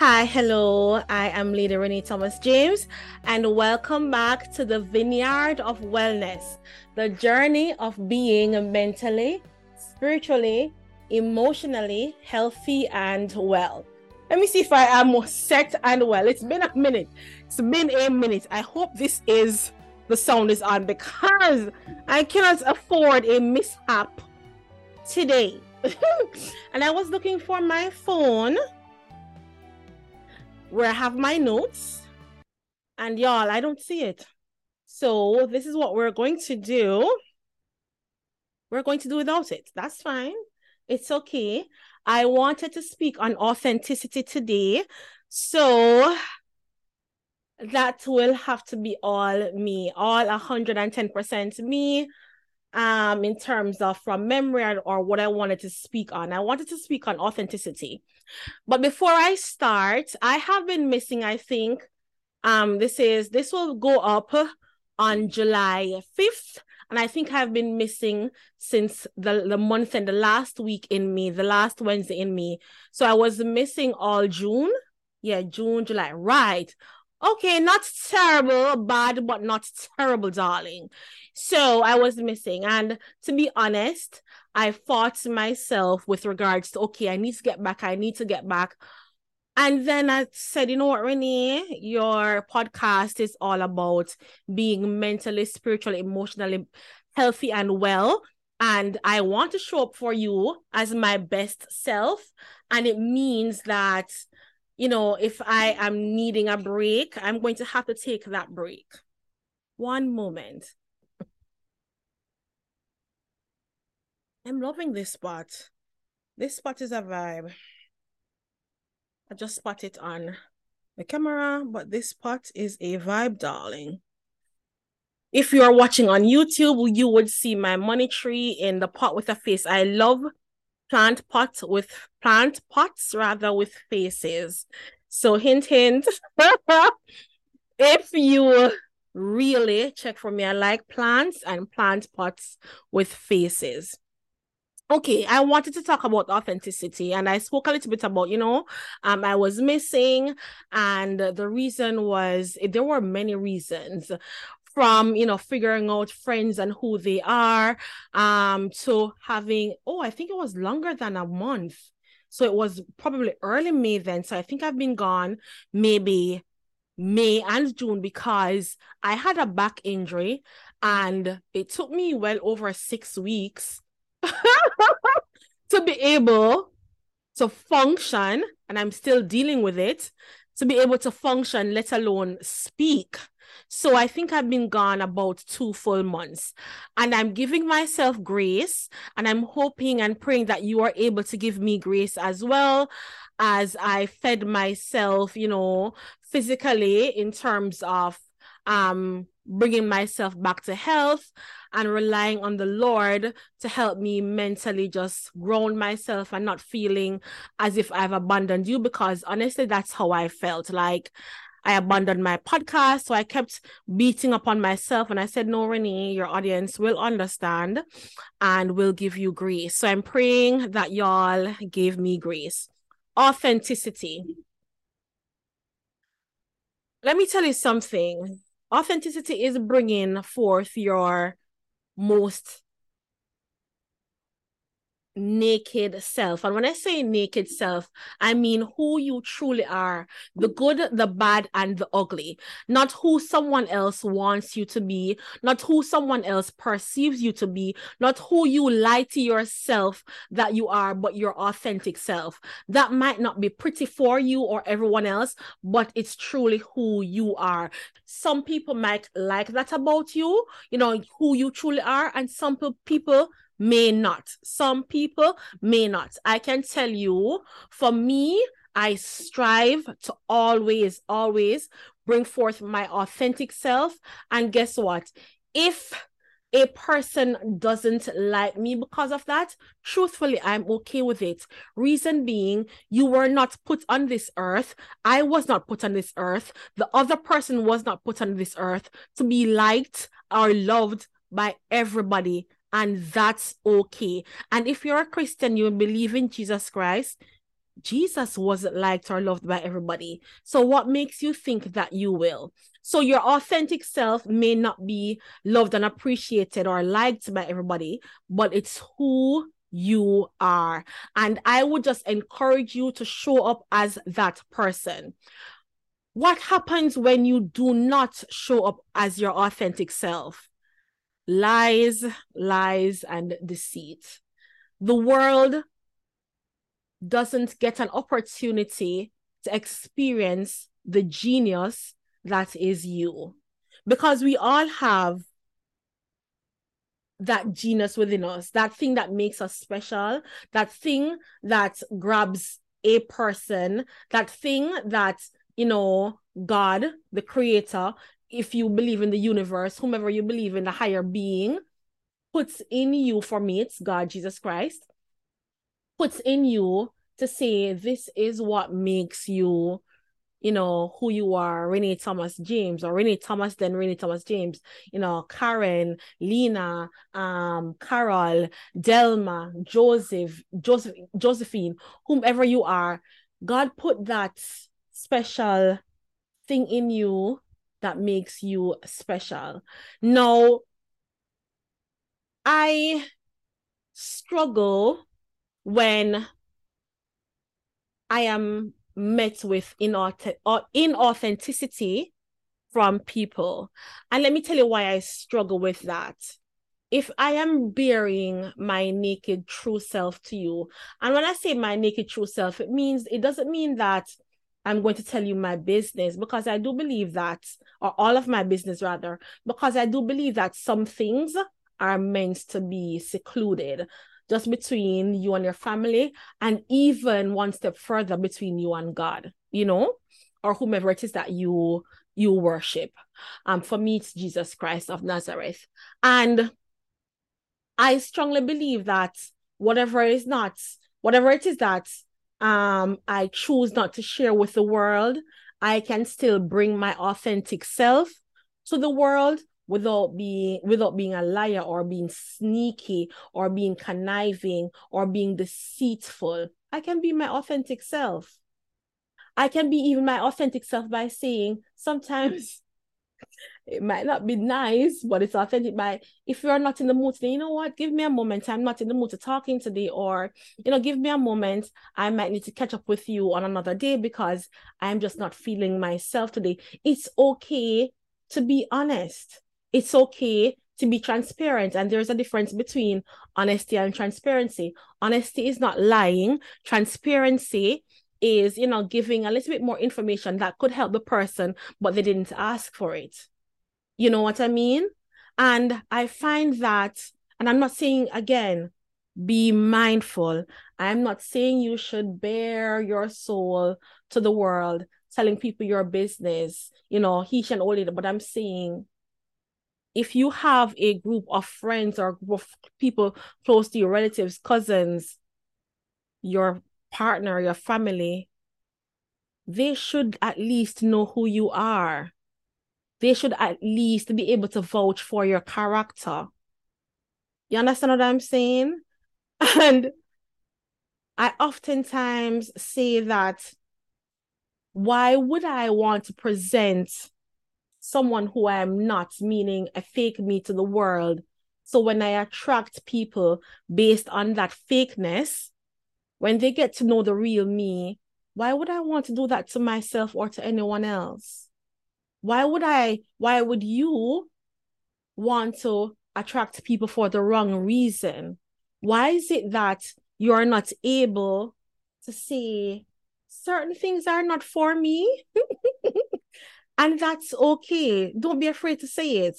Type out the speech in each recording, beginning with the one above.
Hi, hello. I am Lady Renae Thomas James, and welcome back to the Vineyard of Wellness, the journey of being mentally, spiritually, emotionally healthy and well. Let me see if I am set and well. It's been a minute. It's been a minute. I hope this is the sound is on because I cannot afford a mishap today. and I was looking for my phone where I have my notes. And y'all, I don't see it. So this is what we're going to do. We're going to do without it. That's fine. It's okay. I wanted to speak on authenticity today. So that will have to be all me, all 110% me um in terms of from memory or what I wanted to speak on. I wanted to speak on authenticity. But before I start, I have been missing, I think, um, this is this will go up on July 5th. And I think I've been missing since the, the month and the last week in me, the last Wednesday in me. So I was missing all June. Yeah, June, July. Right. Okay, not terrible, bad, but not terrible, darling. So I was missing. And to be honest, I fought myself with regards to, okay, I need to get back. I need to get back. And then I said, you know what, Renae, your podcast is all about being mentally, spiritually, emotionally healthy and well. And I want to show up for you as my best self. And it means that, you know, if I am needing a break, I'm going to have to take that break. One moment. I'm loving this spot. This spot is a vibe. I just spot it on the camera, but this spot is a vibe, darling. If you are watching on YouTube, you would see my money tree in the pot with a face. I love plant pots with plant pots rather with faces. So hint hint. if you really check for me, I like plants and plant pots with faces okay i wanted to talk about authenticity and i spoke a little bit about you know um i was missing and the reason was there were many reasons from you know figuring out friends and who they are um to having oh i think it was longer than a month. So it was probably early may then so i think i've been gone maybe may and june because i had a back injury and it took me well over six weeks to be able to function, and I'm still dealing with it, to be able to function, let alone speak. So I think I've been gone about two full months. And I'm giving myself grace. And I'm hoping and praying that you are able to give me grace as well as I fed myself, you know, physically in terms of um bringing myself back to health and relying on the Lord to help me mentally just ground myself and not feeling as if I've abandoned you because honestly, that's how I felt. Like I abandoned my podcast. So I kept beating upon myself and I said, No, Renae, your audience will understand and will give you grace. So I'm praying that y'all gave me grace. Authenticity. Let me tell you something authenticity is bringing forth your most naked self. And when I say naked self, I mean who you truly are the good, the bad, and the ugly. Not who someone else wants you to be, not who someone else perceives you to be, not who you lie to yourself that you are, but your authentic self. That might not be pretty for you or everyone else, but it's truly who you are. Some people might like that about you, you know, who you truly are, and some people may not. Some people may not. I can tell you, for me, I strive to always, always bring forth my authentic self. And guess what? If a person doesn't like me because of that, truthfully, I'm okay with it. Reason being, you were not put on this earth. I was not put on this earth. The other person was not put on this earth to be liked or loved by everybody and that's okay. And if you're a Christian, you believe in Jesus Christ, Jesus wasn't liked or loved by everybody. So, what makes you think that you will? So, your authentic self may not be loved and appreciated or liked by everybody, but it's who you are. And I would just encourage you to show up as that person. What happens when you do not show up as your authentic self? Lies, lies, and deceit. The world doesn't get an opportunity to experience the genius that is you. Because we all have that genius within us, that thing that makes us special, that thing that grabs a person, that thing that, you know, God, the creator, if you believe in the universe, whomever you believe in, the higher being, puts in you, for me, it's God, Jesus Christ, puts in you to say this is what makes you you know who you are. Renae thomas james or renae thomas then renae thomas james you know karen lena um carol delma joseph joseph josephine whomever you are god put that special thing in you that makes you special now i struggle when I am met with inauthenticity from people. And let me tell you why I struggle with that. If I am bearing my naked true self to you, and when I say my naked true self, it means it doesn't mean that I'm going to tell you my business because I do believe that, or all of my business rather, because I do believe that some things are meant to be secluded just between you and your family, and even one step further between you and God, you know, or whomever it is that you you worship. Um, for me, it's Jesus Christ of Nazareth. And I strongly believe that whatever is not, whatever it is that um I choose not to share with the world, I can still bring my authentic self to the world without being without being a liar or being sneaky or being conniving or being deceitful. I can be my authentic self. I can be even my authentic self by saying sometimes it might not be nice but it's authentic. By if you're not in the mood today you know what? Give me a moment. I'm not in the mood to talking today or you know give me a moment. I might need to catch up with you on another day because i'm just not feeling myself today. It's okay to be honest. It's okay to be transparent. And there's a difference between honesty and transparency. Honesty is not lying. Transparency is you know giving a little bit more information that could help the person but they didn't ask for it you know what i mean and i find that and i'm not saying again be mindful i'm not saying you should bare your soul to the world telling people your business you know he should only but i'm saying if you have a group of friends or group of people close to your relatives, cousins, your partner, your family, they should at least know who you are. They should at least be able to vouch for your character. You understand what I'm saying? And I oftentimes say that why would I want to present someone who I am not, meaning a fake me to the world. So when I attract people based on that fakeness, when they get to know the real me, why would I want to do that to myself or to anyone else? Why would I, why would you want to attract people for the wrong reason? Why is it that you're not able to say certain things are not for me? And that's okay. Don't be afraid to say it.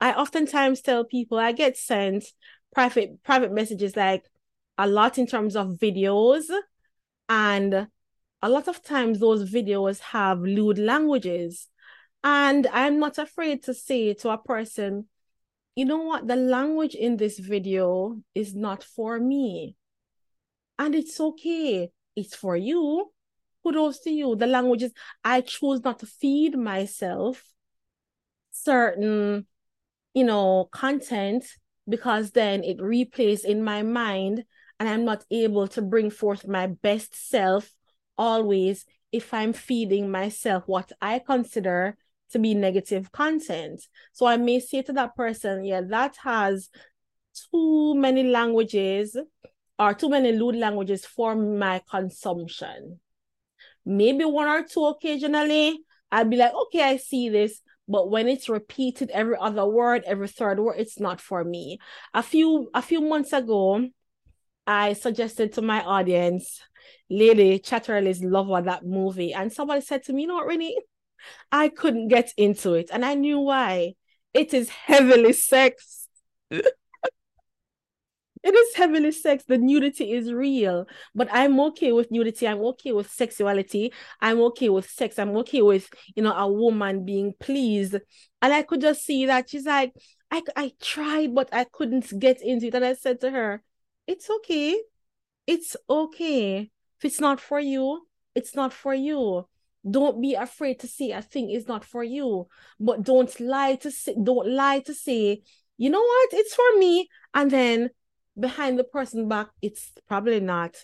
I oftentimes tell people I get sent private private messages like a lot in terms of videos and a lot of times those videos have lewd languages and i'm not afraid to say to a person you know what? The language in this video is not for me. And it's okay. It's for you. Kudos to you. The languages I choose not to feed myself certain, you know, content because then it replays in my mind and I'm not able to bring forth my best self always if I'm feeding myself what I consider to be negative content. So I may say to that person, yeah, that has too many languages or too many lewd languages for my consumption. Maybe one or two occasionally, I'd be like, okay, I see this. But when it's repeated every other word, every third word, it's not for me. A few a few months ago, I suggested to my audience, Lady Chatterley's Lover, that movie. And somebody said to me, you know what? I couldn't get into it. And I knew why. It is heavily sex. it is heavily sex. The nudity is real. But I'm okay with nudity. I'm okay with sexuality. I'm okay with sex. I'm okay with, you know, a woman being pleased. And I could just see that she's like, I, I tried, but I couldn't get into it. And I said to her, It's okay. It's okay. If it's not for you, it's not for you. Don't be afraid to say a thing is not for you, but don't lie to say, don't lie to say, you know what, it's for me. And then behind the person back, it's probably not.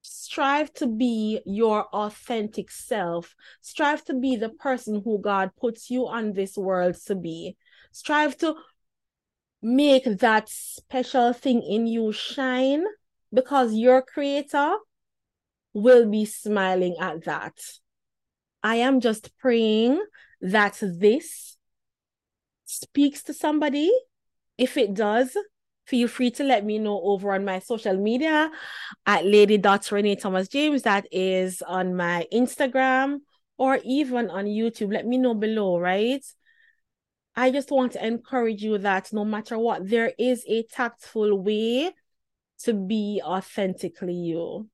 Strive to be your authentic self. Strive to be the person who God puts you on this world to be. Strive to make that special thing in you shine because your creator will be smiling at that. I am just praying that this speaks to somebody. If it does, feel free to let me know over on my social media at Lady Renae Thomas James. That is on my Instagram or even on YouTube. Let me know below, right? I just want to encourage you that no matter what, there is a tactful way to be authentically you.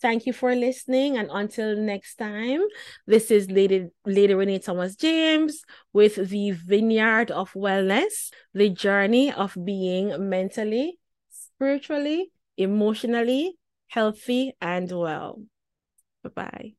Thank you for listening. And until next time, this is Lady, Lady Renae Thomas James with the Vineyard of Wellness, the journey of being mentally, spiritually, emotionally healthy and well. Bye bye.